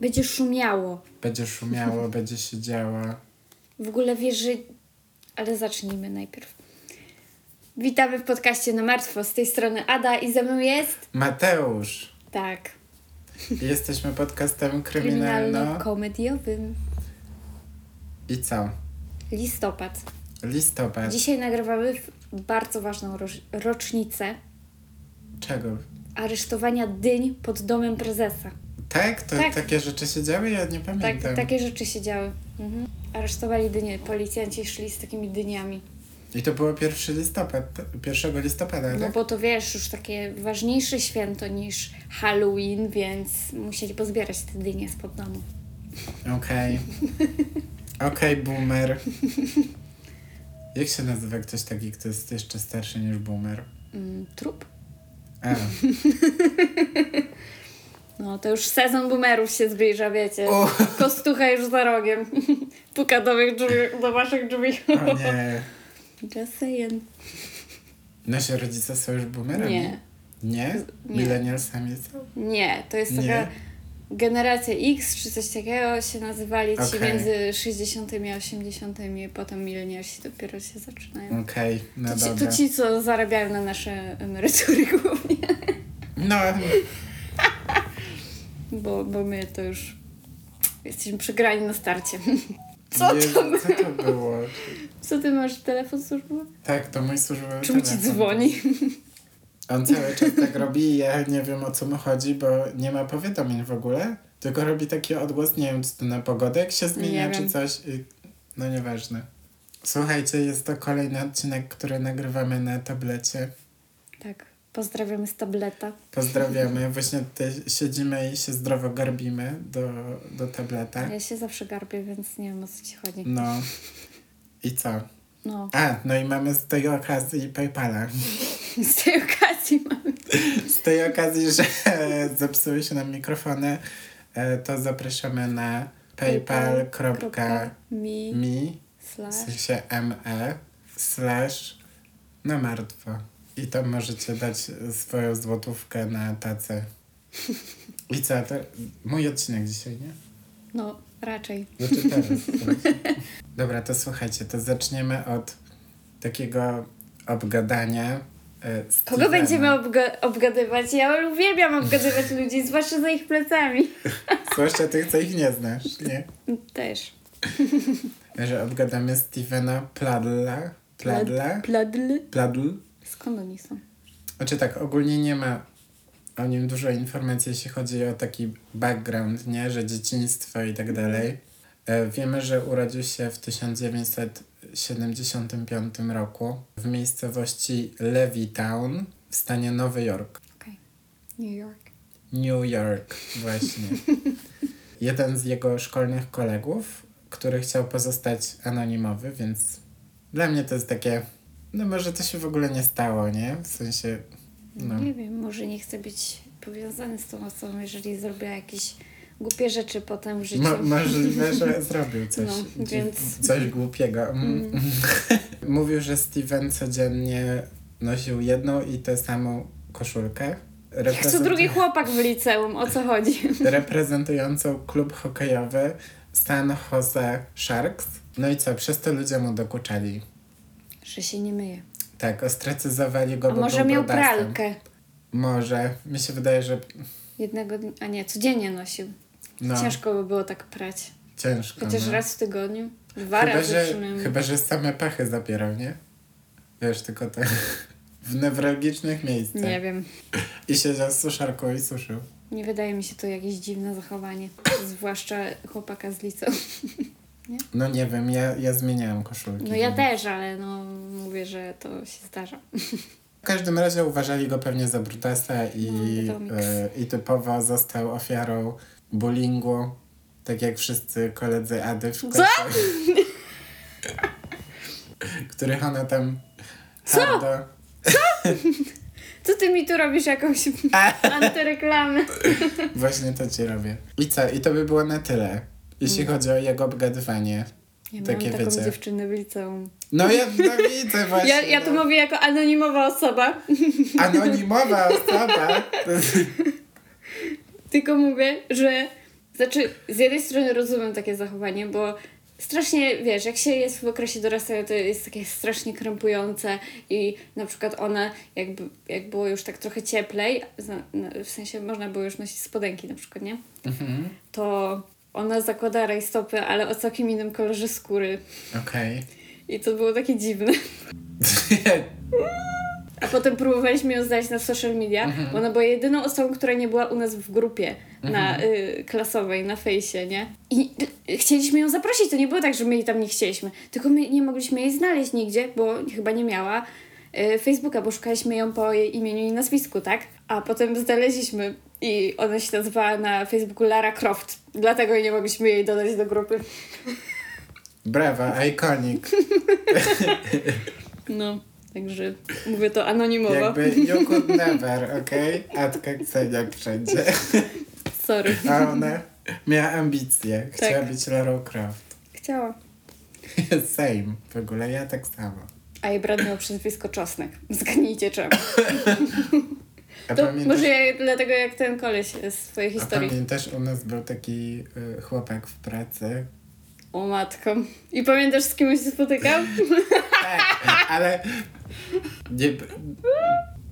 Będzie szumiało. Będzie szumiało, będzie się działo. W ogóle wiesz, że... Ale zacznijmy najpierw. Witamy w podcaście na martwo. Z tej strony Ada i ze mną jest... Mateusz! Tak. Jesteśmy podcastem kryminalno. Kryminalno-komediowym. I co? Listopad. Listopad. Dzisiaj nagrywamy bardzo ważną rocznicę Czego? aresztowania dyń pod domem prezesa. Tak? To Tak. takie rzeczy się działy? Ja nie Tak, pamiętam. takie rzeczy się działy. Mhm. Aresztowali dynie. Policjanci szli z takimi dyniami. I to było 1 listopad, 1 listopada, No tak? bo to wiesz, już takie ważniejsze święto niż Halloween, więc musieli pozbierać te dynie spod domu. Okej. Okej, boomer. Jak się nazywa ktoś taki, kto jest jeszcze starszy niż boomer? Mm, trup? No to już sezon boomerów się zbliża, wiecie. O. Kostucha już za rogiem. Puka do, drzwi, do waszych drzwi. o nie. Just saying. Nasi rodzice są już boomerami? Nie. Nie? Nie. Millennialsami są? Nie, to jest Nie? taka generacja X czy coś takiego się nazywali ci Okej. między 60 a 80 potem milenialsi dopiero się zaczynają. Okej, no To ci, to ci, co zarabiają na nasze emerytury. No, Bo, bo my to już jesteśmy przegrani na starcie. Co Jezu, to? co to było? Co ty masz? Telefon służbowy? Tak, to mój służbowy Czemu ci dzwoni? On cały czas tak robi i ja nie wiem o co mu chodzi, bo nie ma powiadomień w ogóle. Tylko robi taki odgłos, nie wiem czy to na pogodę jak się zmienia Nie czy wiem. coś. I... No nieważne. Słuchajcie, jest to kolejny odcinek, który nagrywamy na tablecie. Tak. Pozdrawiamy z tableta. Pozdrawiamy. Właśnie tutaj siedzimy i się zdrowo garbimy do, do tableta. Ja się zawsze garbię, więc nie wiem o co ci chodzi. No. I co? No. A, no i mamy z tej okazji Paypala. Z tej okazji mamy. Z tej okazji, że zepsuły się nam mikrofony, e, to zapraszamy na paypal.me slash me slash na martwo. I tam możecie dać swoją złotówkę na tacę. I co, to mój odcinek dzisiaj, nie? No, raczej. Znaczy teraz. Dobra, to słuchajcie, to zaczniemy od takiego obgadania e, Kogo będziemy obga- obgadywać? Ja uwielbiam obgadywać ludzi, zwłaszcza za ich plecami. Zwłaszcza tych, co ich nie znasz, nie? Też. Że obgadamy Stevena Pladla. Pladla? Pladl. Pladl? Skąd oni są? Znaczy tak, ogólnie nie ma o nim dużo informacji, jeśli chodzi o taki background, nie? Że dzieciństwo i tak dalej. E, Wiemy, że urodził się w 1975 roku w miejscowości Levittown w stanie Nowy Jork. Okej. New York. New York, właśnie. Jeden z jego szkolnych kolegów, który chciał pozostać anonimowy, więc dla mnie to jest takie, no może to się w ogóle nie stało, nie? W sensie, no. Nie wiem, może nie chcę być powiązany z tą osobą, jeżeli zrobiła jakieś głupie rzeczy potem w życiu. Mo- możliwe, że zrobił coś, No, więc- coś głupiego. Mm. Mówił, że Steven codziennie nosił jedną i tę samą koszulkę. Jak co drugi chłopak w liceum, o co chodzi? reprezentującą klub hokejowy San Jose Sharks. No i co, przez to ludzie mu dokuczali. Że się nie myje. Tak, ostracyzowali go, A może miał pralkę? Może. Mi się wydaje, że Jednego dnia, a nie, codziennie nosił. no, Ciężko by było tak prać. ciężko. Chociaż no. raz w tygodniu. Dwa chyba, razy że, przynajmniej. chyba, że same pachy zapierał, nie? Wiesz, tylko tak w newralgicznych miejscach. Nie wiem. I siedział z suszarką i suszył. Nie wydaje mi się to jakieś dziwne zachowanie. Zwłaszcza chłopaka z liceum. No nie wiem, ja, ja zmieniałem koszulki. No ja więc- też, ale no mówię, że to się zdarza. W każdym razie uważali go pewnie za brutasa i, No, e, i typowo został ofiarą bullyingu, tak jak wszyscy koledzy Ady w klasie. których ona tam hardo... Co ty mi tu robisz jakąś antyreklamę? Właśnie to ci robię. I co? I to by było na tyle, jeśli Mm. chodzi o jego obgadywanie. Ja Takie taką wiecie. dziewczynę w liceum. No ja no widzę właśnie. Ja, ja to no. mówię jako anonimowa osoba, Anonimowa osoba. Tylko mówię, że znaczy z jednej strony rozumiem takie zachowanie, bo strasznie, wiesz, jak się jest w okresie dorastania, to jest takie strasznie krępujące i na przykład ona, jakby, jak było już tak trochę cieplej, w sensie można było już nosić spodenki na przykład, nie? Mhm. To ona zakłada rajstopy, ale o całkiem innym kolorze skóry. Okej. I to było takie dziwne. A potem próbowaliśmy ją znaleźć na social media, bo ona była jedyną osobą, która nie była u nas w grupie na, y, klasowej, na fejsie, nie? I y, chcieliśmy ją zaprosić, to nie było tak, że my jej tam nie chcieliśmy, tylko my nie mogliśmy jej znaleźć nigdzie, bo chyba nie miała y, Facebooka, bo szukaliśmy ją po jej imieniu i nazwisku, tak? A potem znaleźliśmy i ona się nazywała na Facebooku Lara Croft, dlatego nie mogliśmy jej dodać do grupy. Brawa, iconic. No, także mówię to anonimowo. Jakby you could never, okej? Atka Ksenia wszędzie. Sorry. A ona miała ambicje. Chciała Tak. być Lara Croft. Chciała. Same. W ogóle ja tak samo. A jej brat miał przezwisko Czosnek. Zgadnijcie czemu. A To pamiętasz, może ja, dlatego jak ten koleś z twojej a historii. pamiętasz, u nas był taki y, chłopak w pracy. O matko. I pamiętasz z kim się spotykał? Tak, ale nie,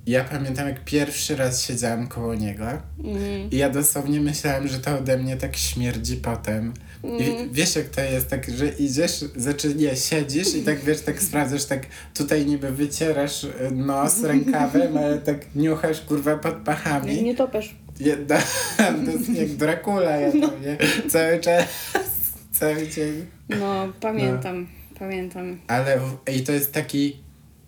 ja pamiętam jak pierwszy raz siedziałam koło niego Mm. i ja dosłownie myślałam, że to ode mnie tak śmierdzi potem. I Mm. wiesz jak to jest, tak, że idziesz, znaczy nie, siedzisz i tak wiesz, tak sprawdzasz, tak tutaj niby wycierasz y, nos rękawem, ale tak niuchasz kurwa pod pachami. Nie topesz. Jedna, to jest jak Dracula, ja to nie, cały czas, cały dzień. No, pamiętam. Pamiętam. Ale i to jest taki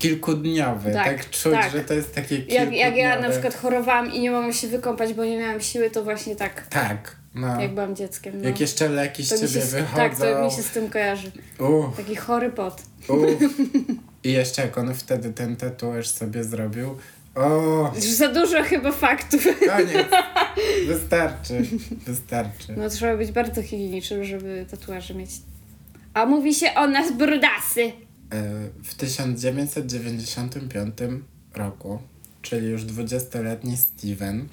kilkudniowy, tak, Tak, czuć, tak. że to jest takie Jak, kilkudniowe. jak ja na przykład chorowałam i nie mogłam się wykąpać, bo nie miałam siły, to właśnie tak. Tak, no. Jak byłam dzieckiem. No. Jak jeszcze leki z ciebie się, wychodzą. tak, to mi się z tym kojarzy. Uff, Taki chory pot. I jeszcze jak on wtedy ten tatuaż sobie zrobił. O, Już za dużo chyba faktów. koniec. Wystarczy, wystarczy. No trzeba być bardzo higienicznym, żeby tatuaże mieć. A mówi się o nas brudasy. E, W 1995 roku, czyli już 20-letni Steven,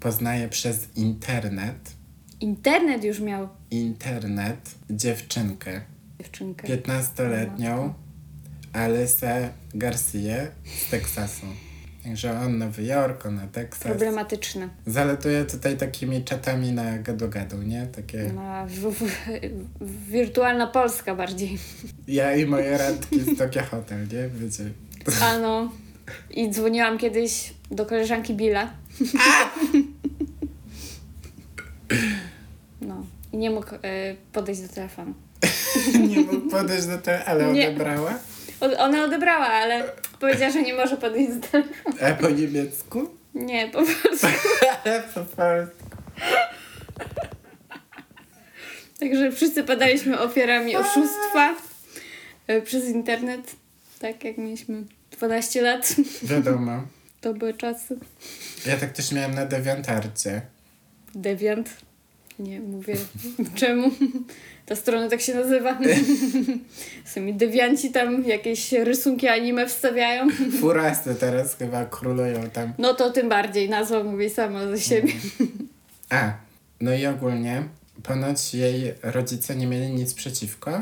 poznaje przez internet, Internet już miał internet dziewczynkę, dziewczynkę. 15-letnią Alysę Garcia z Teksasu. Także on Nowy Jork, ona Teksas. Problematyczne. Zalatuje tutaj takimi czatami na gadu-gadu, nie? Takie No, w, w, w, wirtualna Polska bardziej. ja i moje randki z Tokio Hotel, nie? Wiecie. Ano. I dzwoniłam kiedyś do koleżanki Billa. No. I nie mógł e, podejść do telefonu. nie mógł podejść do tego, ale Nie. odebrała. Ona odebrała, ale powiedziała, że nie może podejść do telefonu. A po niemiecku? Nie, po prostu. po polsku. Także wszyscy padaliśmy ofiarami oszustwa e, przez internet. Tak jak mieliśmy 12 lat. Wiadomo. To były czasy. Ja tak też miałem na dewiantarcie. Deviant. Nie mówię czemu. Ta strona tak się nazywa. Sami dewianci tam jakieś rysunki anime wstawiają. Furasy teraz chyba królują tam. No to tym bardziej nazwa mówi sama ze siebie. A, no i ogólnie ponoć jej rodzice nie mieli nic przeciwko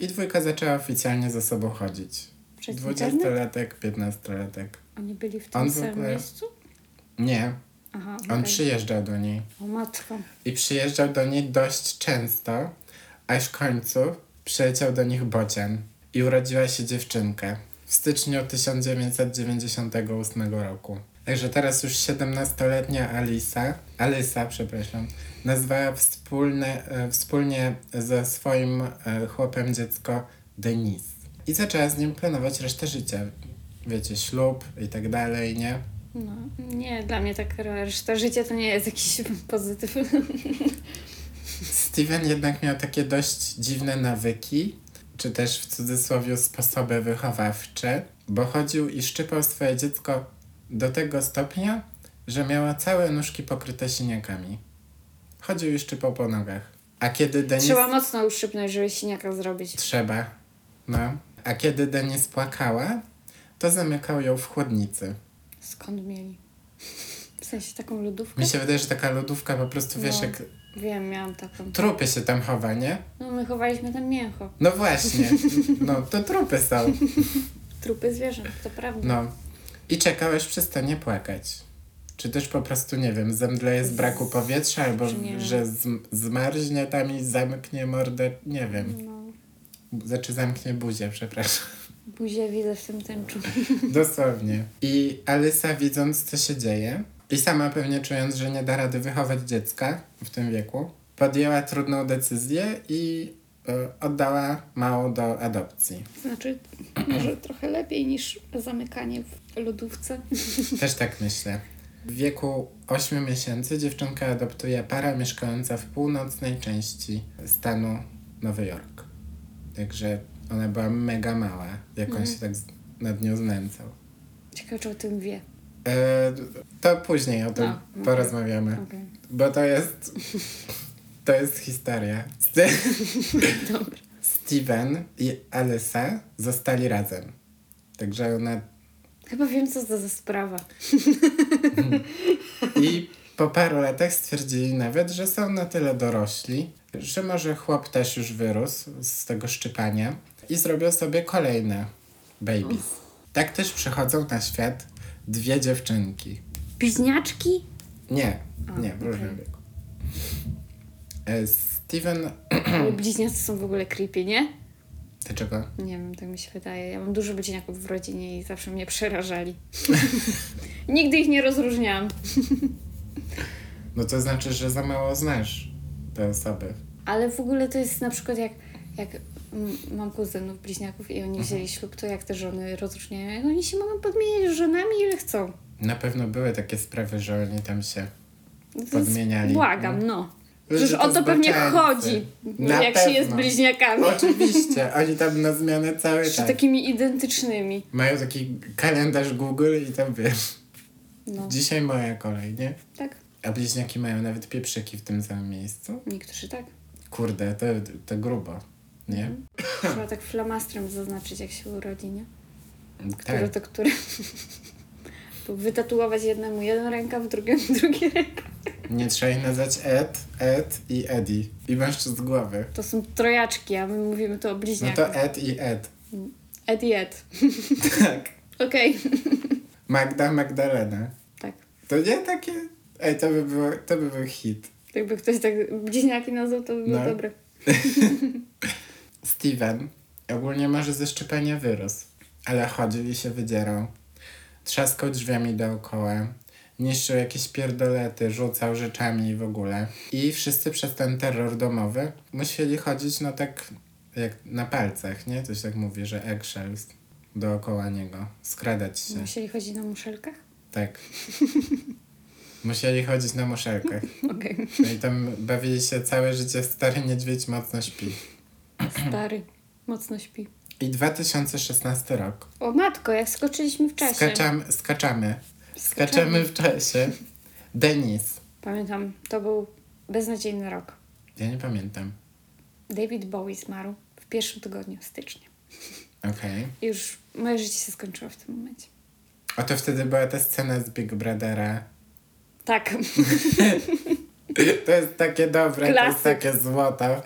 i dwójka zaczęła oficjalnie ze sobą chodzić. Przez 20-latek, 15-latek. Oni byli w tym On w samym ogóle- miejscu? Nie, Aha, on okej. przyjeżdżał do niej. O matko. I przyjeżdżał do niej dość często, aż w końcu przyleciał do nich bocian i urodziła się dziewczynka w styczniu 1998 roku. Także teraz już 17-letnia Alisa, Alysa, przepraszam, nazwała wspólne, e, wspólnie ze swoim e, chłopem dziecko Denis. I zaczęła z nim planować resztę życia. Wiecie, ślub i tak dalej, nie? No, nie, dla mnie tak reszta życia to nie jest jakiś pozytyw. Steven jednak miał takie dość dziwne nawyki, czy też w cudzysłowie sposoby wychowawcze, bo chodził i szczypał swoje dziecko do tego stopnia, że miała całe nóżki pokryte siniakami. Chodził i szczypał po nogach. A kiedy Denis... Trzeba mocno uszczypnąć, żeby siniaka zrobić. Trzeba. No. A kiedy Denis płakała, to zamykał ją w chłodnicy. Skąd mieli? W sensie taką lodówkę? Mi się wydaje, że taka lodówka po prostu, wiesz, No. jak Wiem, miałam taką. trupy się tam chowa, nie? No my chowaliśmy tam mięcho. No właśnie. No, to trupy są. Trupy zwierząt, to prawda. No. I czekałeś przestanie płakać. Czy też po prostu, nie wiem, zemdleje z braku powietrza, albo nie? że zm- zmarznie tam i zamknie mordę, nie wiem. No. Znaczy zamknie buzię, przepraszam. Buzię widzę w tym tęczu. Dosłownie. I Alysa widząc, co się dzieje i sama pewnie czując, że nie da rady wychować dziecka w tym wieku, podjęła trudną decyzję i y, oddała małą do adopcji. Znaczy, może trochę lepiej niż zamykanie w lodówce. Też tak myślę. W wieku 8 miesięcy dziewczynkę adoptuje para mieszkająca w północnej części stanu Nowy Jork. Także ona była mega mała, jak on się tak nad nią znęcał. Ciekawe, czy o tym wie. E, to później o tym No, porozmawiamy, Okej. bo to jest to jest historia. St- Dobra. Steven i Alyssa zostali razem. Także ona Chyba wiem, co to za sprawa. I po paru latach stwierdzili nawet, że są na tyle dorośli, że może chłop też już wyrósł z tego szczypania i zrobią sobie kolejne babies. Tak też przychodzą na świat dwie dziewczynki. Bliźniaczki? Nie, nie, w różnym wieku. E, Steven... Bliźniacy są w ogóle creepy, nie? Dlaczego? Nie wiem, tak mi się wydaje. Ja mam dużo bliźniaków w rodzinie i zawsze mnie przerażali. Nigdy ich nie rozróżniałam. No to znaczy, że za mało znasz te osoby. Ale w ogóle to jest na przykład jak, jak mam kuzynów bliźniaków i oni wzięli ślub, to jak te żony rozróżniają, jak oni się mogą podmieniać z żonami ile chcą. Na pewno były takie sprawy, że oni tam się Podmieniali. Błagam, no. Przecież o to pewnie chodzi, Na jak się jest pewno. bliźniakami. Oczywiście, oni tam na zmianę cały czas. takimi identycznymi. Mają taki kalendarz Google i tam wiesz, No, dzisiaj moja kolej, nie? tak. A bliźniaki mają nawet pieprzyki w tym samym miejscu. Niektórzy tak. Kurde, to, to grubo, nie? Mhm. Trzeba tak flamastrem zaznaczyć, jak się urodzi, nie? Które Tak. to które. Tu wytatuować jednemu jeden rękaw, drugiemu drugi rękaw. Nie trzeba ich nazwać Ed, Ed i Eddie. I masz z głowy. To są trojaczki, a my mówimy to o No bliźniakach. to Ed i Ed. Ed i Ed. Tak. Okej. Magda, Magdalena. Tak. To nie takie... Ej, to by, było, to by był hit. Jakby ktoś tak bliźniaki nazwał, to by było No. dobre. Steven ogólnie może ze szczepenia wyrósł, ale chodził i się wydzierał. Trzaskał drzwiami dookoła, niszczył jakieś pierdolety, rzucał rzeczami i w ogóle. I wszyscy przez ten terror domowy musieli chodzić no tak jak na palcach, nie? Się tak mówi, że eggshells dookoła niego, skradać się. Musieli chodzić na muszelkach? Tak. Musieli chodzić na muszelkach. Okej. No i tam bawili się całe życie, stary niedźwiedź mocno śpi. Stary. Mocno śpi. I 2016 rok. O matko, jak skoczyliśmy w czasie. Skaczamy, skaczamy. Skaczemy w czasie. Denis. Pamiętam, to był beznadziejny rok. Ja nie pamiętam. David Bowie zmarł w pierwszym tygodniu stycznia. Okej. I już moje życie się skończyło w tym momencie. A to wtedy była ta scena z Big Brothera. Tak. To jest takie dobre, to jest Klasyk. takie złoto,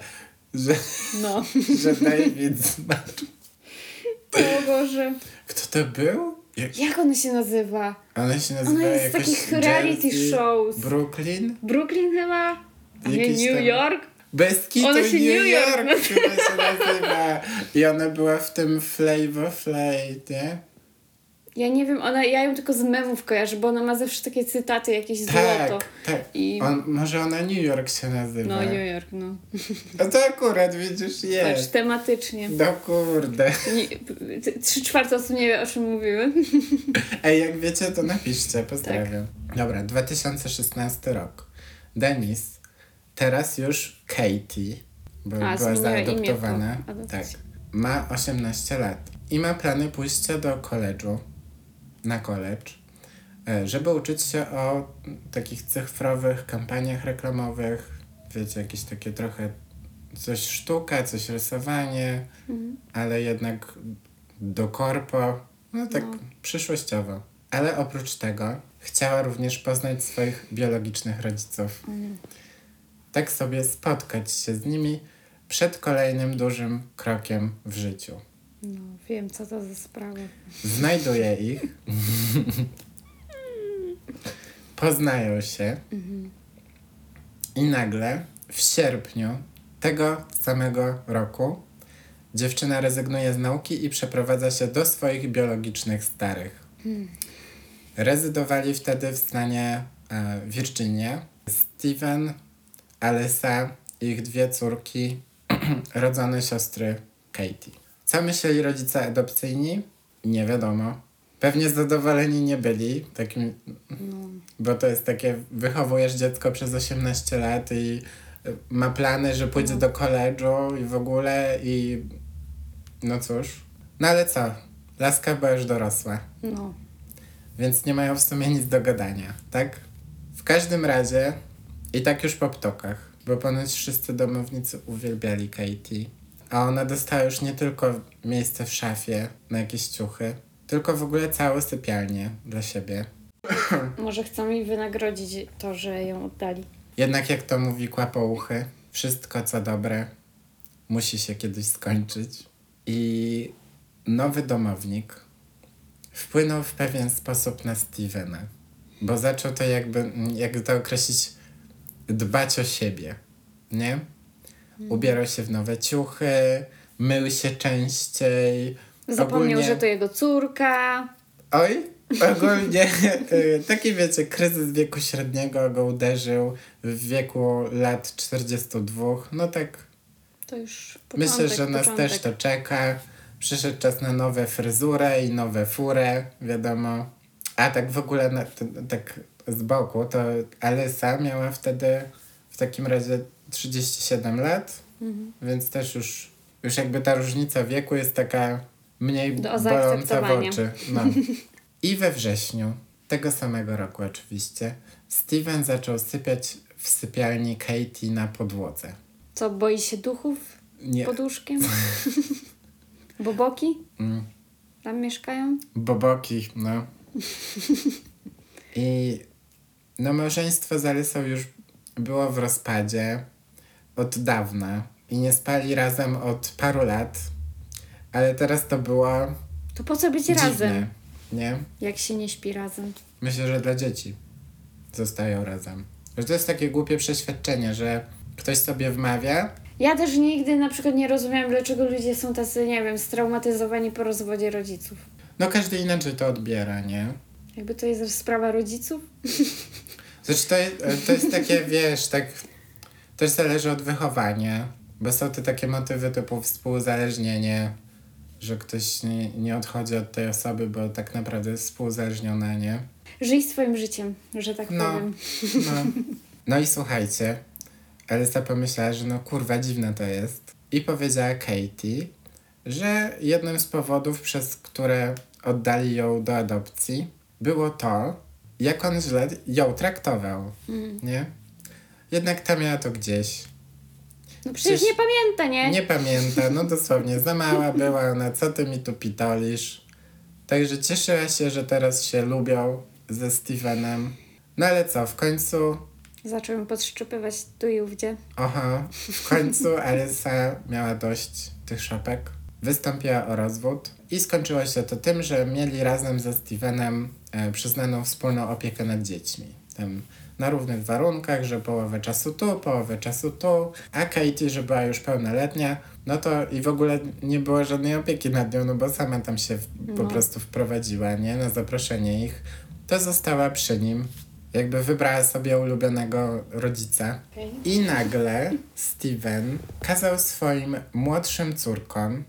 że, No. że David zmarł. O Boże. Kto to był? Jak, Jak ono się nazywa? ona się nazywa Ono jest z jakoś takich reality Jersey, shows. Brooklyn? Brooklyn chyba? A nie Jakiś New tam- York? Bez kitu Ona New, się New York York chyba się nazywa. I ona była w tym Flavor Flav, nie? Ja nie wiem, ona, ja ją tylko z memów kojarzę, bo ona ma zawsze takie cytaty, jakieś Tak, złoto. tak. I... On, może ona New York się nazywa. No, New York, no. No to akurat widzisz, Patrz, jest. tematycznie. No kurde. Trzy czwarte osób nie wie, o czym mówimy. Ej, jak wiecie, to napiszcie, pozdrawiam. Tak. Dobra, 2016 rok. Denis, teraz już Katie, bo A, była imię zaadoptowana. adopcji. Tak. Ma 18 lat i ma plany pójścia do koledżu, na college, e, żeby uczyć się o takich cyfrowych kampaniach reklamowych, wiecie, jakieś takie trochę coś sztuka, coś rysowanie, Mhm. ale jednak do korpo, no tak No. przyszłościowo. Ale oprócz tego chciała również poznać swoich biologicznych rodziców. Mm. Tak sobie spotkać się z nimi przed kolejnym dużym krokiem w życiu. No, wiem, co to za sprawa. Znajduje ich, poznają się i nagle w sierpniu tego samego roku dziewczyna rezygnuje z nauki i przeprowadza się do swoich biologicznych starych. Rezydowali wtedy w stanie e, Virginia. Steven, Alyssa i ich dwie córki, rodzone siostry Katie. Co myśleli rodzice adopcyjni? Nie wiadomo. Pewnie zadowoleni nie byli, takim, No. bo to jest takie, wychowujesz dziecko przez 18 lat i y, ma plany, że pójdzie do koledżu i w ogóle i no cóż. No ale co? Laska była już dorosła, No. więc nie mają w sumie nic do gadania, tak? W każdym razie i tak już po ptokach, bo ponoć wszyscy domownicy uwielbiali Katie. A ona dostała już nie tylko miejsce w szafie na jakieś ciuchy, tylko w ogóle całe sypialnię dla siebie. Może chcą mi wynagrodzić to, że ją oddali. Jednak jak to mówi kłapouchy, wszystko co dobre musi się kiedyś skończyć. I nowy domownik wpłynął w pewien sposób na Stevena, bo zaczął to jakby, jak to określić, dbać o siebie, nie? Ubierał się w nowe ciuchy, mył się częściej. Zapomniał, Ogólnie- że to jego córka. Oj, ogólnie y, taki wiecie, kryzys wieku średniego go uderzył w wieku lat 42. No tak, To już myślę, początek, że nas początek. też to czeka. Przyszedł czas na nowe fryzurę i nowe furę, wiadomo. A tak w ogóle na, tak z boku, to Alyssa miała wtedy w takim razie 37 lat, Mhm. więc też już, już jakby ta różnica wieku jest taka mniej boląca w oczy. No. I we wrześniu tego samego roku oczywiście Steven zaczął sypiać w sypialni Katie na podłodze. Co, boi się duchów Nie, pod łóżkiem? Boboki mm, tam mieszkają? boboki, no. I no małżeństwo z Alysą już było w rozpadzie od dawna i nie spali razem od paru lat, ale teraz to było To po co być dziwne, razem, nie? jak się nie śpi razem? Myślę, że dla dzieci zostają razem. Że to jest takie głupie przeświadczenie, że ktoś sobie wmawia, Ja też nigdy na przykład nie rozumiałam, dlaczego ludzie są tacy, nie wiem, straumatyzowani po rozwodzie rodziców. no każdy inaczej to odbiera, nie? Jakby to jest sprawa rodziców? Znaczy to, jest- to jest takie, wiesz, tak też zależy od wychowania, bo są te takie motywy typu współzależnienie, że ktoś nie, nie odchodzi od tej osoby, bo tak naprawdę jest współzależniona, nie? Żyj swoim życiem, że tak No. powiem. No. no i słuchajcie, Elisa pomyślała, że no kurwa dziwne to jest i powiedziała Katie, że jednym z powodów, przez które oddali ją do adopcji, było to, jak on źle ją traktował, Mm. nie? Jednak ta miała to gdzieś. No przecież Przecież nie pamięta, nie? Nie pamięta, no dosłownie, za mała była ona, co ty mi tu pitolisz. Także cieszyła się, że teraz się lubią ze Stevenem. No ale co, w końcu Zaczął ją podszczypywać tu i ówdzie. Aha, w końcu Alyssa miała dość tych szopek. Wystąpiła o rozwód i skończyło się to tym, że mieli razem ze Stevenem e, przyznaną wspólną opiekę nad dziećmi. Tam na równych warunkach, że połowę czasu tu, połowę czasu tu, a Katie, że była już pełnoletnia, no to i w ogóle nie było żadnej opieki nad nią, no bo sama tam się w, po No. prostu wprowadziła, nie? Na zaproszenie ich. To została przy nim. Jakby wybrała sobie ulubionego rodzica. Okay. I nagle Steven kazał swoim młodszym córkom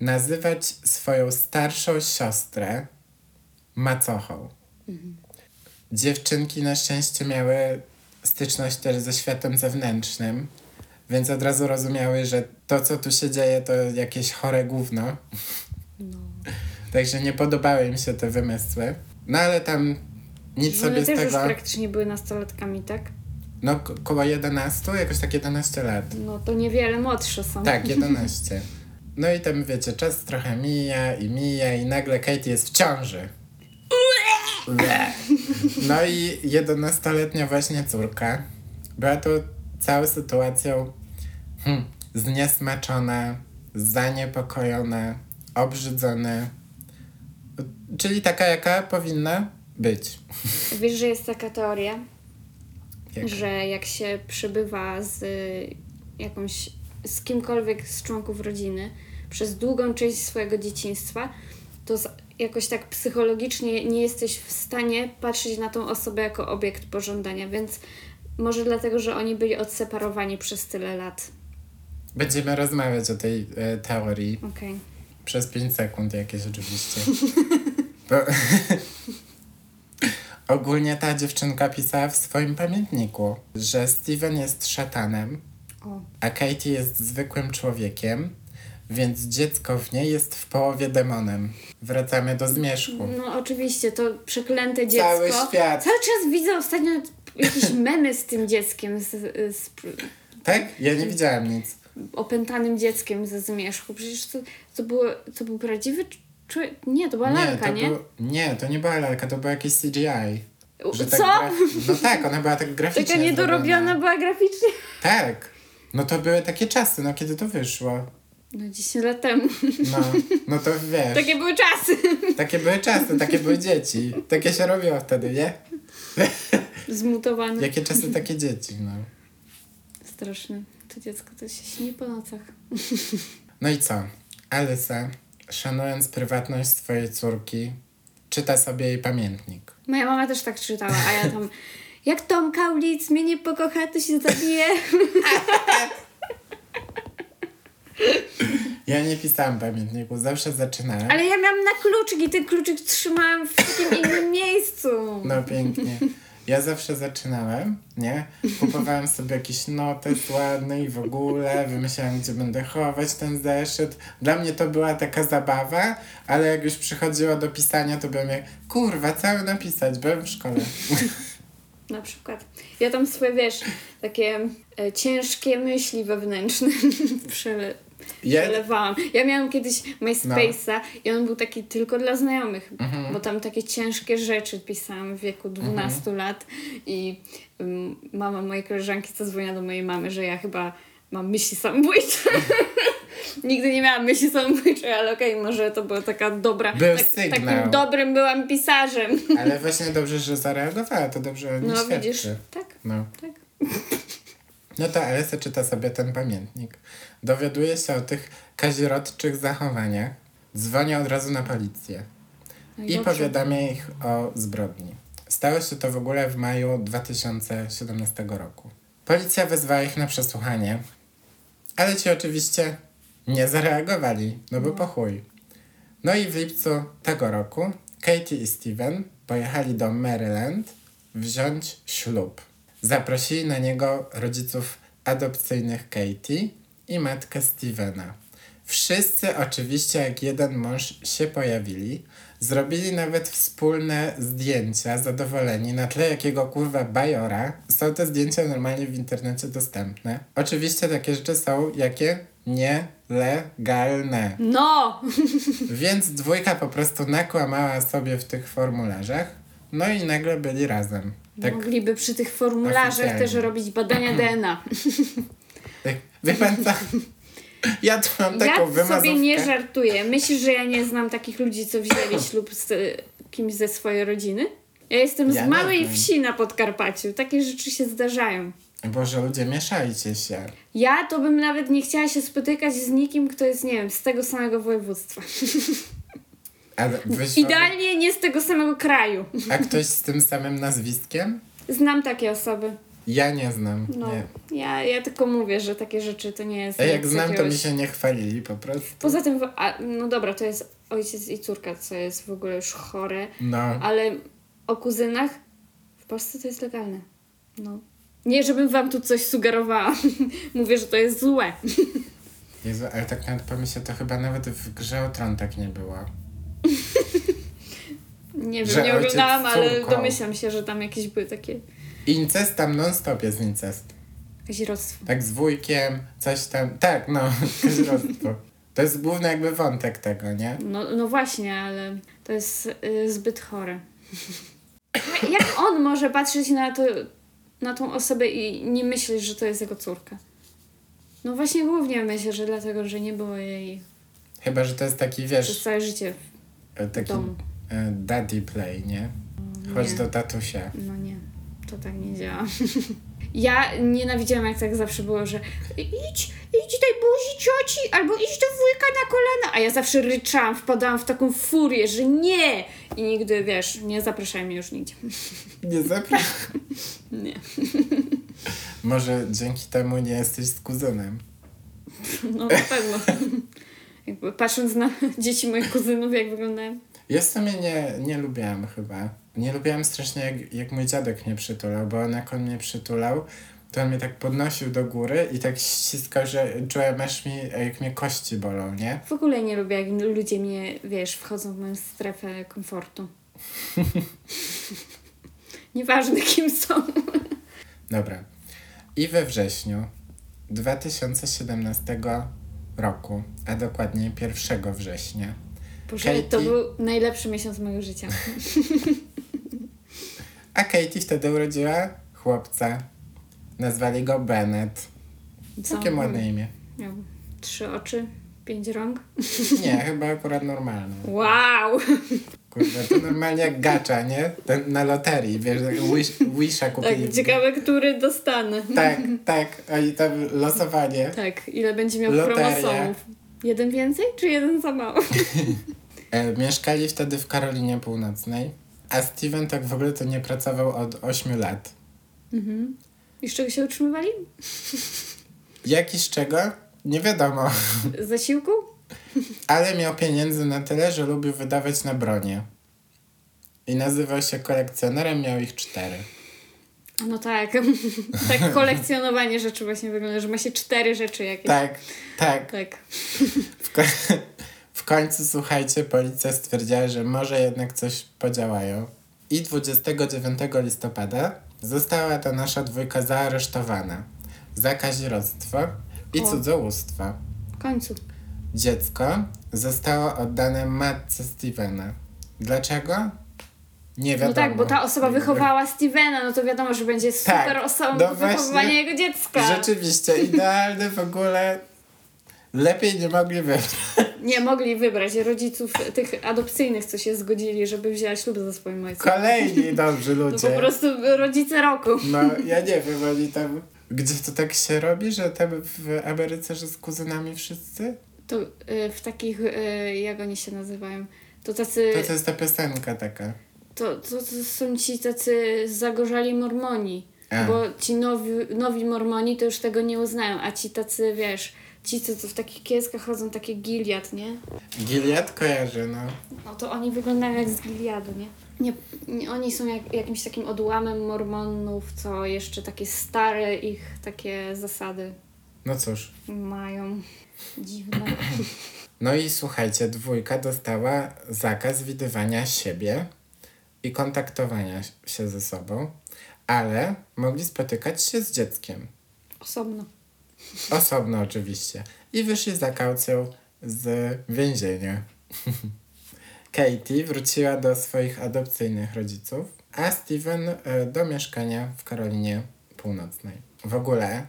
nazywać swoją starszą siostrę macochą. Dziewczynki na szczęście miały styczność też ze światem zewnętrznym, więc od razu rozumiały, że to, co tu się dzieje, to jakieś chore gówno. No. Także nie podobały im się te wymysły. No ale tam nic Że sobie z też tego... już praktycznie były nastolatkami, tak? No ko- koło 11, jakoś tak 11 lat. No to niewiele młodsze są. Tak, 11. No i tam wiecie, czas trochę mija i mija i nagle Katie jest w ciąży. Ble. No i 11-letnia właśnie córka była tu całą sytuacją hmm, zniesmaczona, zaniepokojona, obrzydzona. Czyli taka, jaka powinna być. Wiesz, że jest taka teoria, Jaka? że jak się przybywa z y, jakąś, z kimkolwiek z członków rodziny przez długą część swojego dzieciństwa, to z, jakoś tak psychologicznie nie jesteś w stanie patrzeć na tą osobę jako obiekt pożądania, więc może dlatego, że oni byli odseparowani przez tyle lat. Będziemy rozmawiać o tej e, teorii. Okej. Przez 5 sekund jakieś oczywiście. Bo ogólnie ta dziewczynka pisała w swoim pamiętniku, że Steven jest szatanem, O. a Katie jest zwykłym człowiekiem, więc dziecko w niej jest w połowie demonem. Wracamy do zmierzchu. No oczywiście, to przeklęte dziecko. Cały świat. Cały czas widzę ostatnio jakieś memy z tym dzieckiem, z, z Tak? Ja nie widziałam nic. opętanym dzieckiem ze zmierzchu. Przecież to, to, było, to był prawdziwy człowiek. Nie, to była Nie, lalka, to nie? Był, nie, to nie była lalka, to było jakieś CGI. Że Co? tak graf- no tak, ona była tak graficznie Taka niedorobiona zrobiona. była graficznie. Tak. No to były takie czasy, no kiedy to wyszło. No 10 lat temu. No, no to wiesz. Takie były czasy. Takie były czasy, takie były dzieci. Takie się robiło wtedy, nie? Zmutowane. Jakie czasy, takie dzieci, no. Straszne. To dziecko to się śni po nocach. No i co? Alysa, szanując prywatność swojej córki, czyta sobie jej pamiętnik. Moja mama też tak czytała, a ja tam... Jak Tom Kaulic mnie nie pokocha, to się zabije. Ja nie pisałam pamiętniku, zawsze zaczynałem. Ale ja miałam na kluczyk i ten kluczyk trzymałam w takim innym miejscu. No pięknie. Ja zawsze zaczynałem, nie? Kupowałem sobie jakiś notes ładny i w ogóle, wymyślałem, gdzie będę chować ten zeszyt. Dla mnie to była taka zabawa, ale jak już przychodziło do pisania, to byłem jak, kurwa, cały napisać, byłem w szkole. Na przykład. Ja tam swoje, wiesz, takie e, ciężkie myśli wewnętrzne przele, Ja, przelewałam. Ja miałam kiedyś MySpace'a i on był taki tylko dla znajomych, bo tam takie ciężkie rzeczy pisałam w wieku 12 lat i um, mama mojej koleżanki zadzwoniła do mojej mamy, że ja chyba mam myśli samobójcze. Nigdy nie miałam myśli samobójczej, ale okej, może to była taka dobra... Był tak, sygnał. takim dobrym byłam pisarzem. ale właśnie dobrze, że zareagowała, to dobrze o niej No świadczy. widzisz, tak, No. tak. No to Alysa czyta sobie ten pamiętnik. Dowiaduje się o tych kazirodczych zachowaniach. Dzwoni od razu na policję. No I dobrze. powiadamia ich o zbrodni. Stało się to w ogóle w maju 2017 roku. Policja wezwała ich na przesłuchanie, ale ci oczywiście nie zareagowali, no bo po chuj. No i w lipcu tego roku Katie i Steven pojechali do Maryland wziąć ślub. Zaprosili na niego rodziców adopcyjnych Katie i matkę Stevena. Wszyscy oczywiście jak jeden mąż się pojawili. Zrobili nawet wspólne zdjęcia, zadowoleni na tle jakiego kurwa bajora. Są te zdjęcia normalnie w internecie dostępne. Oczywiście takie rzeczy są jakie nielegalne. No! Więc dwójka po prostu nakłamała sobie w tych formularzach. No i nagle byli razem. Tak, Mogliby przy tych formularzach Oficjalnie. też robić badania DNA. tak. Wie pan co? Ja tu mam taką Ja wymazówkę. sobie nie żartuję. Myślisz, że ja nie znam takich ludzi, co wzięli ślub z y, kimś ze swojej rodziny? Ja jestem Ja z małej wsi na Podkarpaciu. Takie rzeczy się zdarzają. Boże, ludzie, mieszajcie się. Ja to bym nawet nie chciała się spotykać z nikim, kto jest, nie wiem, z tego samego województwa. Ale wyś... Idealnie nie z tego samego kraju. A ktoś z tym samym nazwiskiem? Znam takie osoby. Ja nie znam. No, Nie. ja, ja tylko mówię, że takie rzeczy to nie jest. A jak znam, to jakiegoś- mi się nie chwalili po prostu. Poza tym, a, no dobra, to jest ojciec i córka, co jest w ogóle już chore, No. ale o kuzynach w Polsce to jest legalne. No. Nie, żebym wam tu coś sugerowała. Mówię, że to jest złe. Jezu, ale tak nawet pomyślę, to chyba nawet w grze o tron tak nie było. Nie wiem, Że nie oglądałam, ale domyślam się, że tam jakieś były takie Incest tam non-stop jest incest. Kazirodztwo. Tak z wujkiem, coś tam. Tak, no, kazirodztwo. To jest główny jakby wątek tego, nie? No, no właśnie, ale to jest y, zbyt chore. Jak on może patrzeć na, to, na tą osobę i nie myśleć, że to jest jego córka? No właśnie głównie myślę, że dlatego, że nie było jej Chyba, że to jest taki, przez wiesz, całe życie. Taki domu. e, daddy play, nie? Chodź Nie. do tatusia. No nie, to tak nie działa. Ja nienawidziłam, jak tak zawsze było, że idź, idź daj buzi cioci, albo idź do wujka na kolana. A ja zawsze ryczałam, wpadałam w taką furię, że nie! I nigdy, wiesz, nie zapraszaj mnie już nigdzie. Nie zapraszam. Nie. Może dzięki temu nie jesteś z kuzynem. No na pewno. Jakby patrząc na dzieci moich kuzynów, jak wyglądają. Ja w sumie nie, nie lubiłam chyba. Nie lubiłam strasznie, jak, jak mój dziadek mnie przytulał, bo on jak on mnie przytulał, to on mnie tak podnosił do góry i tak ściskał, że czułem aż mi, jak mnie kości bolą, nie? W ogóle nie lubię, jak ludzie mnie, wiesz, wchodzą w moją strefę komfortu. Nieważne kim są. Dobra. I we wrześniu 2017 roku, a dokładniej 1 września, Boże, to Katie. był najlepszy miesiąc mojego życia. a Katie wtedy urodziła chłopca. Nazwali go Bennett. Całkiem ładne imię. Miał trzy oczy, pięć rąk. Nie, chyba akurat normalne. Wow! To normalnie jak gacza, nie? Ten na loterii, wiesz, wish, Wisha kupili. Tak, ciekawe, który dostanę. Tak, tak, oni tam losowanie. Tak, ile będzie miał Loteria. chromosomów? Jeden więcej, czy jeden za mało? E, mieszkali wtedy w Karolinie Północnej, a Steven tak w ogóle to nie pracował od 8 lat. Mhm. I z czego się utrzymywali? Jaki z czego? Nie wiadomo, Z zasiłku? Ale miał pieniędzy na tyle, że lubił wydawać na bronię. I nazywał się kolekcjonerem, miał ich cztery. No tak. tak kolekcjonowanie rzeczy właśnie wygląda, że ma się cztery rzeczy jakieś. Tak, tak. Tak. W, ko- w końcu, słuchajcie, policja stwierdziła, że może jednak coś podziałają. I 29 listopada została ta nasza dwójka zaaresztowana za kazirodztwo i O. cudzołóstwo. W końcu. Dziecko zostało oddane matce Stevena. Dlaczego? Nie wiadomo. No tak, bo ta osoba wychowała Stevena, no to wiadomo, że będzie super Tak, osobą no do wychowywania właśnie. jego dziecka. Rzeczywiście, idealny w ogóle. Lepiej nie mogli wybrać. Nie mogli wybrać rodziców tych adopcyjnych, co się zgodzili, żeby wzięła ślub ze swoim ojcem. Kolejni dobrzy To ludzie. po prostu rodzice roku. No, ja nie wiem, oni tam... Gdzie to tak się robi, że tam w Ameryce, że z kuzynami wszyscy? To y, w takich, y, jak oni się nazywają, to tacy, To to jest ta piosenka taka. to, to, to są ci tacy zagorzali mormoni. A. Bo ci nowi, nowi mormoni to już tego nie uznają, a ci tacy, wiesz, ci co, co w takich kieskach chodzą, takie Gilead, nie? Gilead kojarzy, no. No to oni wyglądają jak z Gileadu, nie? Nie, nie oni są jak, jakimś takim odłamem mormonów, co jeszcze takie stare ich takie zasady No cóż. mają. Dziwne. No i słuchajcie, dwójka dostała zakaz widywania siebie i kontaktowania się ze sobą, ale mogli spotykać się z dzieckiem. Osobno. Osobno oczywiście. I wyszli za kaucją z więzienia. Katie wróciła do swoich adopcyjnych rodziców, a Steven e, do mieszkania w Karolinie Północnej. W ogóle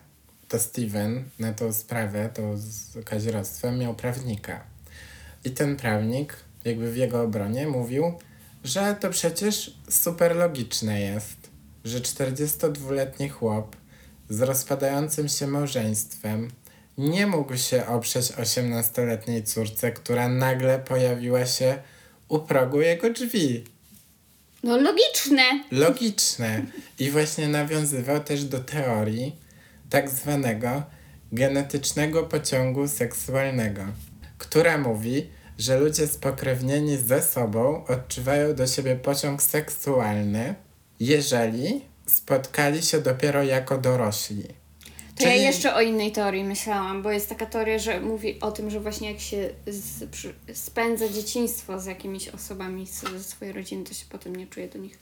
to Steven na tą sprawę, tą z kazirodztwem, miał prawnika. I ten prawnik, jakby w jego obronie, mówił, że to przecież super logiczne jest, że 42-letni chłop z rozpadającym się małżeństwem nie mógł się oprzeć 18-letniej córce, która nagle pojawiła się u progu jego drzwi. No logiczne. Logiczne. I właśnie nawiązywał też do teorii tak zwanego genetycznego pociągu seksualnego, która mówi, że ludzie spokrewnieni ze sobą odczuwają do siebie pociąg seksualny, jeżeli spotkali się dopiero jako dorośli. To ja jeszcze o innej teorii myślałam, bo jest taka teoria, że mówi o tym, że właśnie jak się z, przy, spędza dzieciństwo z jakimiś osobami z- ze swojej rodziny, to się potem nie czuje do nich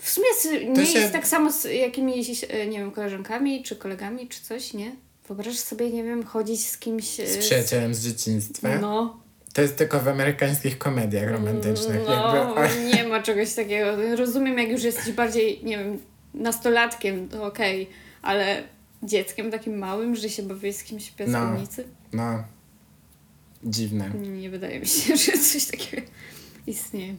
W sumie nie się- jest tak samo z jakimiś, e, nie wiem, koleżankami, czy kolegami, czy coś, nie? Wyobrażasz sobie, nie wiem, chodzić z kimś... e, Z przyjacielem z dzieciństwa. No, To jest tylko w amerykańskich komediach romantycznych. no Jakby, nie ma czegoś takiego. Rozumiem, jak już jesteś bardziej, nie wiem, nastolatkiem, to okej, ale dzieckiem takim małym, że się bawisz z kimś w piaskownicy? no, dziwne. Nie wydaje mi się, że coś takiego istnieje.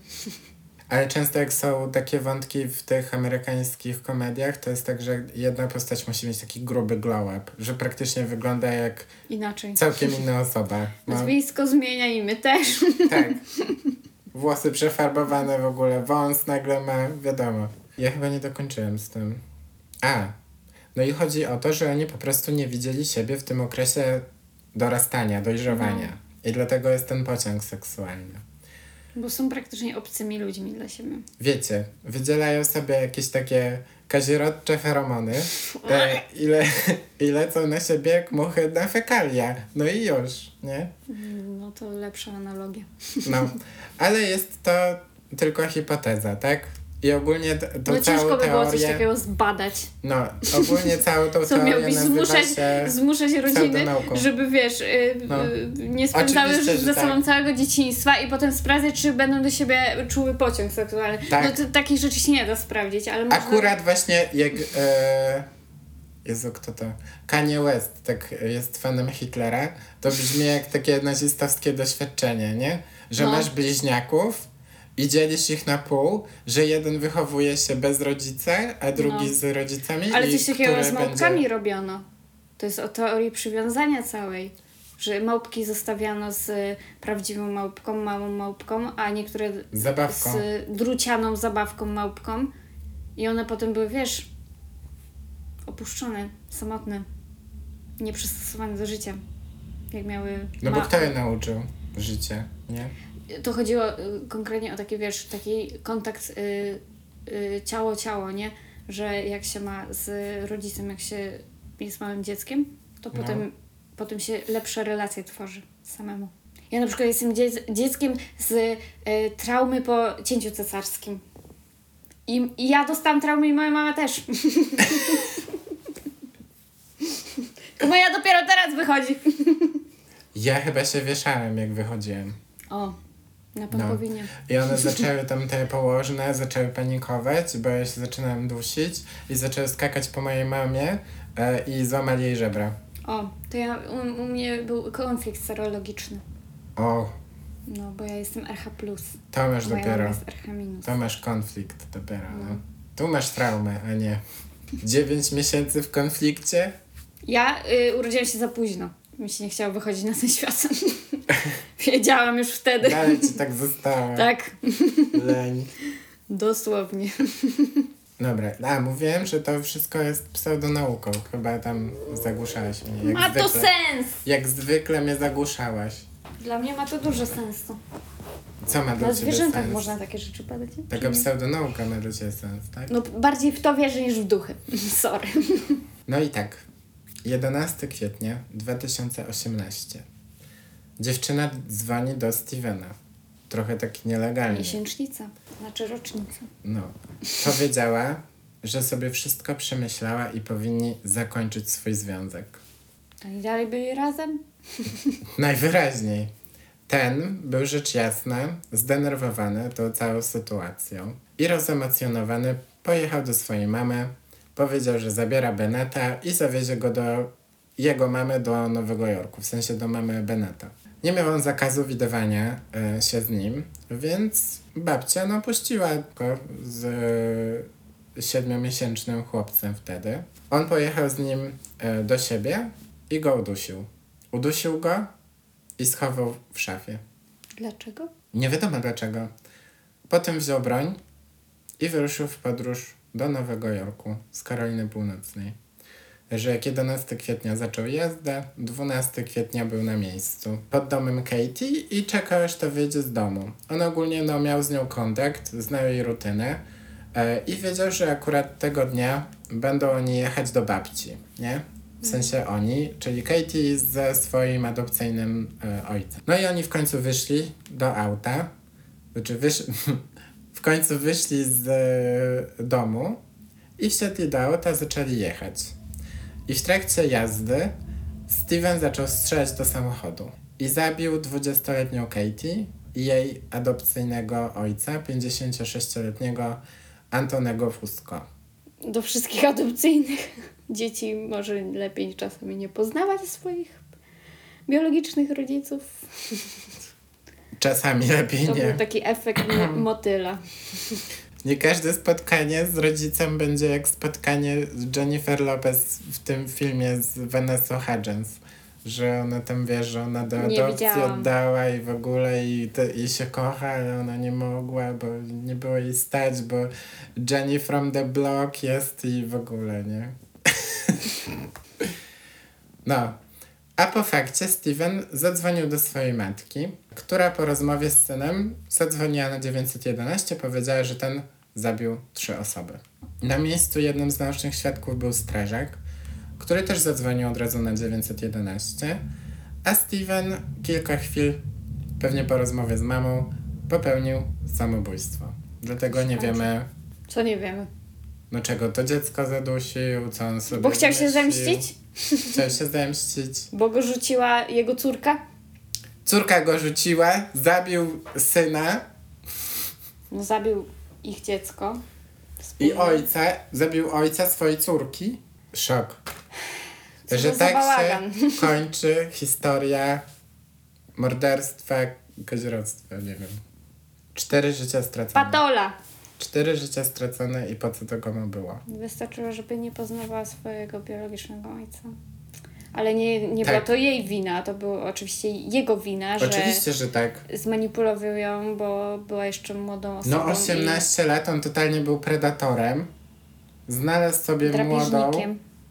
Ale często jak są takie wątki w tych amerykańskich komediach, to jest tak, że jedna postać musi mieć taki gruby glow up, że praktycznie wygląda jak Inaczej. całkiem inna osoba. No, Nazwisko zmienia i my też. tak. Włosy przefarbowane w ogóle, wąs nagle ma, wiadomo. Ja chyba nie dokończyłem z tym. A, no i chodzi o to, że oni po prostu nie widzieli siebie w tym okresie dorastania, dojrzewania. I dlatego jest ten pociąg seksualny. Bo są praktycznie obcymi ludźmi dla siebie. Wiecie, wydzielają sobie jakieś takie kazirodcze feromony e, i, le, i lecą na siebie jak muchy na fekalia. No i już, nie? No to lepsza analogia. No, ale jest to tylko hipoteza, tak? I ogólnie t- tą No całą ciężko by było coś takiego zbadać. No, ogólnie całą tą Co teorię zmuszać, się... zmuszać rodziny, żeby wiesz, y, No. y, nie spędzały Oczywiście, ze sobą tak. całego dzieciństwa i potem sprawdzać, czy będą do siebie czuły pociąg seksualny. Tak. No to takich rzeczy się nie da sprawdzić, ale można... Akurat właśnie jak... E... Jezu, kto to? Kanye West tak jest fanem Hitlera, to brzmi jak takie nazistowskie doświadczenie, nie? Że No. masz bliźniaków i dzielisz ich na pół, że jeden wychowuje się bez rodzica, a drugi No. z rodzicami Ale coś takiego z małpkami będzie... robiono. To jest o teorii przywiązania całej. Że małpki zostawiano z y, prawdziwą małpką, małą małpką, a niektóre Z zabawką. z drucianą zabawką małpką. I one potem były, wiesz, opuszczone, samotne, nieprzystosowane do życia. Jak miały. No bo kto je nauczył życie, nie? To chodziło y, konkretnie o taki, wiesz, taki kontakt y, y, ciało-ciało, nie? Że jak się ma z rodzicem, jak się jest małym dzieckiem, to No. potem, potem się lepsze relacje tworzy samemu. Ja na przykład jestem dzie- dzieckiem z y, traumy po cięciu cesarskim. I, I ja dostałam traumy i moja mama też. Moja dopiero teraz wychodzi. Ja chyba się wieszałem, jak wychodziłem. O, na pan No. I one zaczęły tam te położne, zaczęły panikować, bo ja się zaczynałem dusić i zaczęły skakać po mojej mamie e, i złamali jej żebra. O, to ja, u, u mnie był konflikt serologiczny. O, No, bo ja jestem RH+. to masz dopiero. jest RH-. To masz konflikt dopiero, no. Tu masz traumę, a nie 9 miesięcy w konflikcie? Ja y, urodziłam się za późno. Mi się nie chciało wychodzić na ten świat. Wiedziałam już wtedy. Dalej ci tak zostało. Tak, Leń. dosłownie. Dobra, a mówiłem, że to wszystko jest pseudonauką. Chyba tam zagłuszałaś mnie. Jak Ma to zwykle. sens! Jak zwykle mnie zagłuszałaś. Dla mnie ma to dużo sensu. Co ma do Na ciebie zwierzętach sens? można takie rzeczy badać. Taka nie? pseudonauka ma do ciebie sens, tak? No bardziej w to wierzę niż w duchy. Sorry. No i tak. 11 kwietnia 2018. Dziewczyna dzwoni do Stevena. Trochę tak nielegalnie. Miesięcznica, znaczy rocznica. No. Powiedziała, że sobie wszystko przemyślała i powinni zakończyć swój związek. To i dalej byli razem? Najwyraźniej. Ten był rzecz jasna zdenerwowany tą całą sytuacją i rozemocjonowany pojechał do swojej mamy, powiedział, że zabiera Beneta i zawiezie go do jego mamy do Nowego Jorku, w sensie do mamy Beneta. Nie miał on zakazu widywania e, się z nim, więc babcia no puściła go z e, siedmiomiesięcznym chłopcem wtedy. On pojechał z nim e, do siebie i go udusił. Udusił go i schował w szafie. Dlaczego? Nie wiadomo dlaczego. Potem wziął broń i wyruszył w podróż do Nowego Jorku z Karoliny Północnej. Że jak 11 kwietnia zaczął jazdę, 12 kwietnia był na miejscu pod domem Katie i czekał aż to wyjdzie z domu. On ogólnie no, miał z nią kontakt, znał jej rutynę e, i wiedział, że akurat tego dnia będą oni jechać do babci, nie? W sensie oni, czyli Katie ze swoim adopcyjnym e, ojcem. No i oni w końcu wyszli do auta, znaczy wysz... w końcu wyszli z e, domu i wsiedli do auta, zaczęli jechać. I w trakcie jazdy Steven zaczął strzelać do samochodu i zabił 20-letnią Katie i jej adopcyjnego ojca, 56-letniego Antonego Fusco. Do wszystkich adopcyjnych dzieci może lepiej czasami nie poznawać swoich biologicznych rodziców. Czasami lepiej To nie. był taki efekt mo- motyla. Nie każde spotkanie z rodzicem będzie jak spotkanie z Jennifer Lopez w tym filmie z Vanessa Hudgens. Że ona tam wie, że ona do Nie adopcji widziałam. oddała i w ogóle i, te, i się kocha, ale ona nie mogła, bo nie było jej stać, bo Jenny from the block jest i w ogóle, nie? no. A po fakcie Steven zadzwonił do swojej matki, która po rozmowie z synem zadzwoniła na 911, powiedziała, że ten zabił trzy osoby. Na miejscu jednym z naocznych świadków był strażak, który też zadzwonił od razu na 911, a Steven kilka chwil, pewnie po rozmowie z mamą, popełnił samobójstwo. Dlatego nie wiemy, Co nie wiemy. No czego to dziecko zadusił, co on sobie Bo chciał się zemścić? Chciał się zemścić. Bo go rzuciła jego córka? Córka go rzuciła, zabił syna No zabił ich dziecko. i ojca, zabił ojca swojej córki. Szok. Co że tak bałagan. się kończy historia morderstwa, kazirodztwa, nie wiem. Cztery życia stracone. Patola! Cztery życia stracone i po co to komu było? Wystarczyło, żeby nie poznawała swojego biologicznego ojca. Ale nie, nie Tak. była to jej wina, to była oczywiście jego wina, że Oczywiście, że tak. zmanipulował ją, bo była jeszcze młodą osobą. No 18 lat, on totalnie był predatorem. Znalazł i sobie młodą.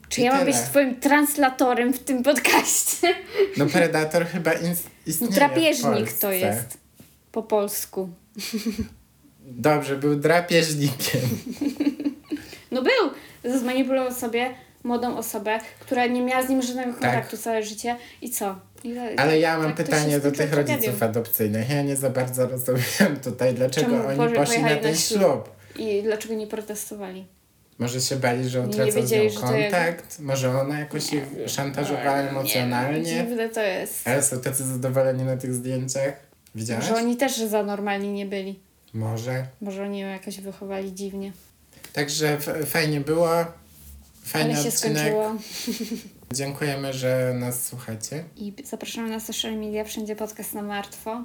Czy I ja mam być twoim translatorem w tym podcaście? No predator chyba istnieje Drapieżnik to jest po polsku. Dobrze, był drapieżnikiem. No był! Zmanipulował sobie młodą osobę, która nie miała z nim żadnego Tak. kontaktu całe życie. I co? I, Ale ja mam tak pytanie do tych rodziców tragedią. adopcyjnych. Ja nie za bardzo rozumiem tutaj, dlaczego Czemu oni poszli- poszli na ten na ślub? I dlaczego nie protestowali? Może się bali, że Nie utracą z nią że kontakt? Może ona jakoś ich szantażowała emocjonalnie? Dziwne to jest. Ale są tacy zadowoleni na tych zdjęciach. Widziałaś? Może oni też za normalni nie byli. Może. Może oni ją jakoś wychowali dziwnie. Także fajnie było. Fajny Ale się odcinek. skończyło. Dziękujemy, że nas słuchacie. I zapraszamy na social media, wszędzie podcast na martwo.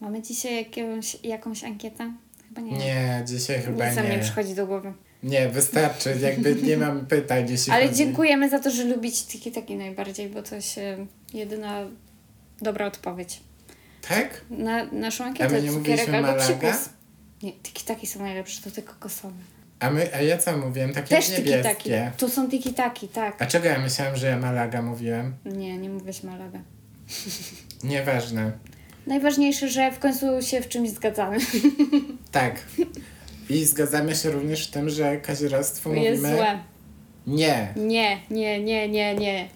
Mamy dzisiaj jakąś, jakąś ankietę? Chyba nie. Nie, dzisiaj chyba Nic nie nie. przychodzi do głowy. Nie, wystarczy. Jakby nie mam pytań, jeśli Ale chodzi. dziękujemy za to, że lubicie tiki taki najbardziej, bo to się jedyna dobra odpowiedź. Tak? Na naszą A ankietę my nie cukierek mówiliśmy albo Malaga? psikus. Nie, tiki taki są najlepsze, to tylko kokosowe. A, my, a ja co mówiłem? Takie Też taki. niebieskie. Tu są tiki taki, tak. A czego ja myślałem, że ja Malaga mówiłem? Nie, nie mówisz Malaga. Nieważne. Najważniejsze, że w końcu się w czymś zgadzamy. Tak. I zgadzamy się również w tym, że kazirodztwo Jest mówimy złe. nie. Nie, nie, nie, nie, nie.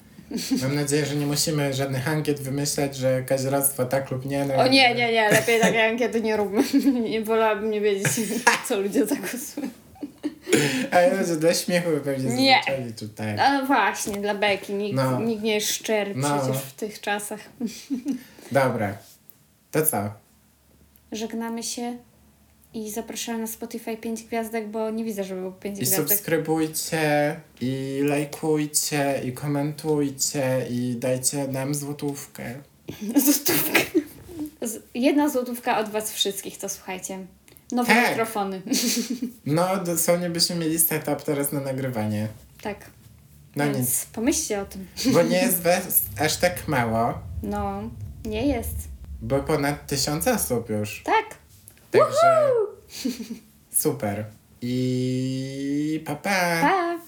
Mam nadzieję, że nie musimy żadnych ankiet wymyślać, że kazirodztwo tak lub nie. No O nie, nie, nie, lepiej takiej ankiety nie róbmy. Nie wolałabym nie wiedzieć, co ludzie zagłosują. Ale że dla śmiechu by pewnie Nie. tutaj. No właśnie, dla beki. Nikt, No. nikt nie jest szczery No. przecież w tych czasach. Dobra. To co? Żegnamy się i zapraszamy na Spotify 5 gwiazdek, bo nie widzę, żeby było 5 I gwiazdek. subskrybujcie, i lajkujcie, i komentujcie, i dajcie nam złotówkę. Złotówkę. Jedna złotówka od was wszystkich, to słuchajcie. Nowe Tak. mikrofony. No, dosłownie byśmy mieli setup teraz na nagrywanie. tak. No Więc nic. pomyślcie o tym. Bo nie jest was aż tak mało, No, nie jest. bo ponad tysiąc osób już. Tak. Także super. I pa pa. Pa!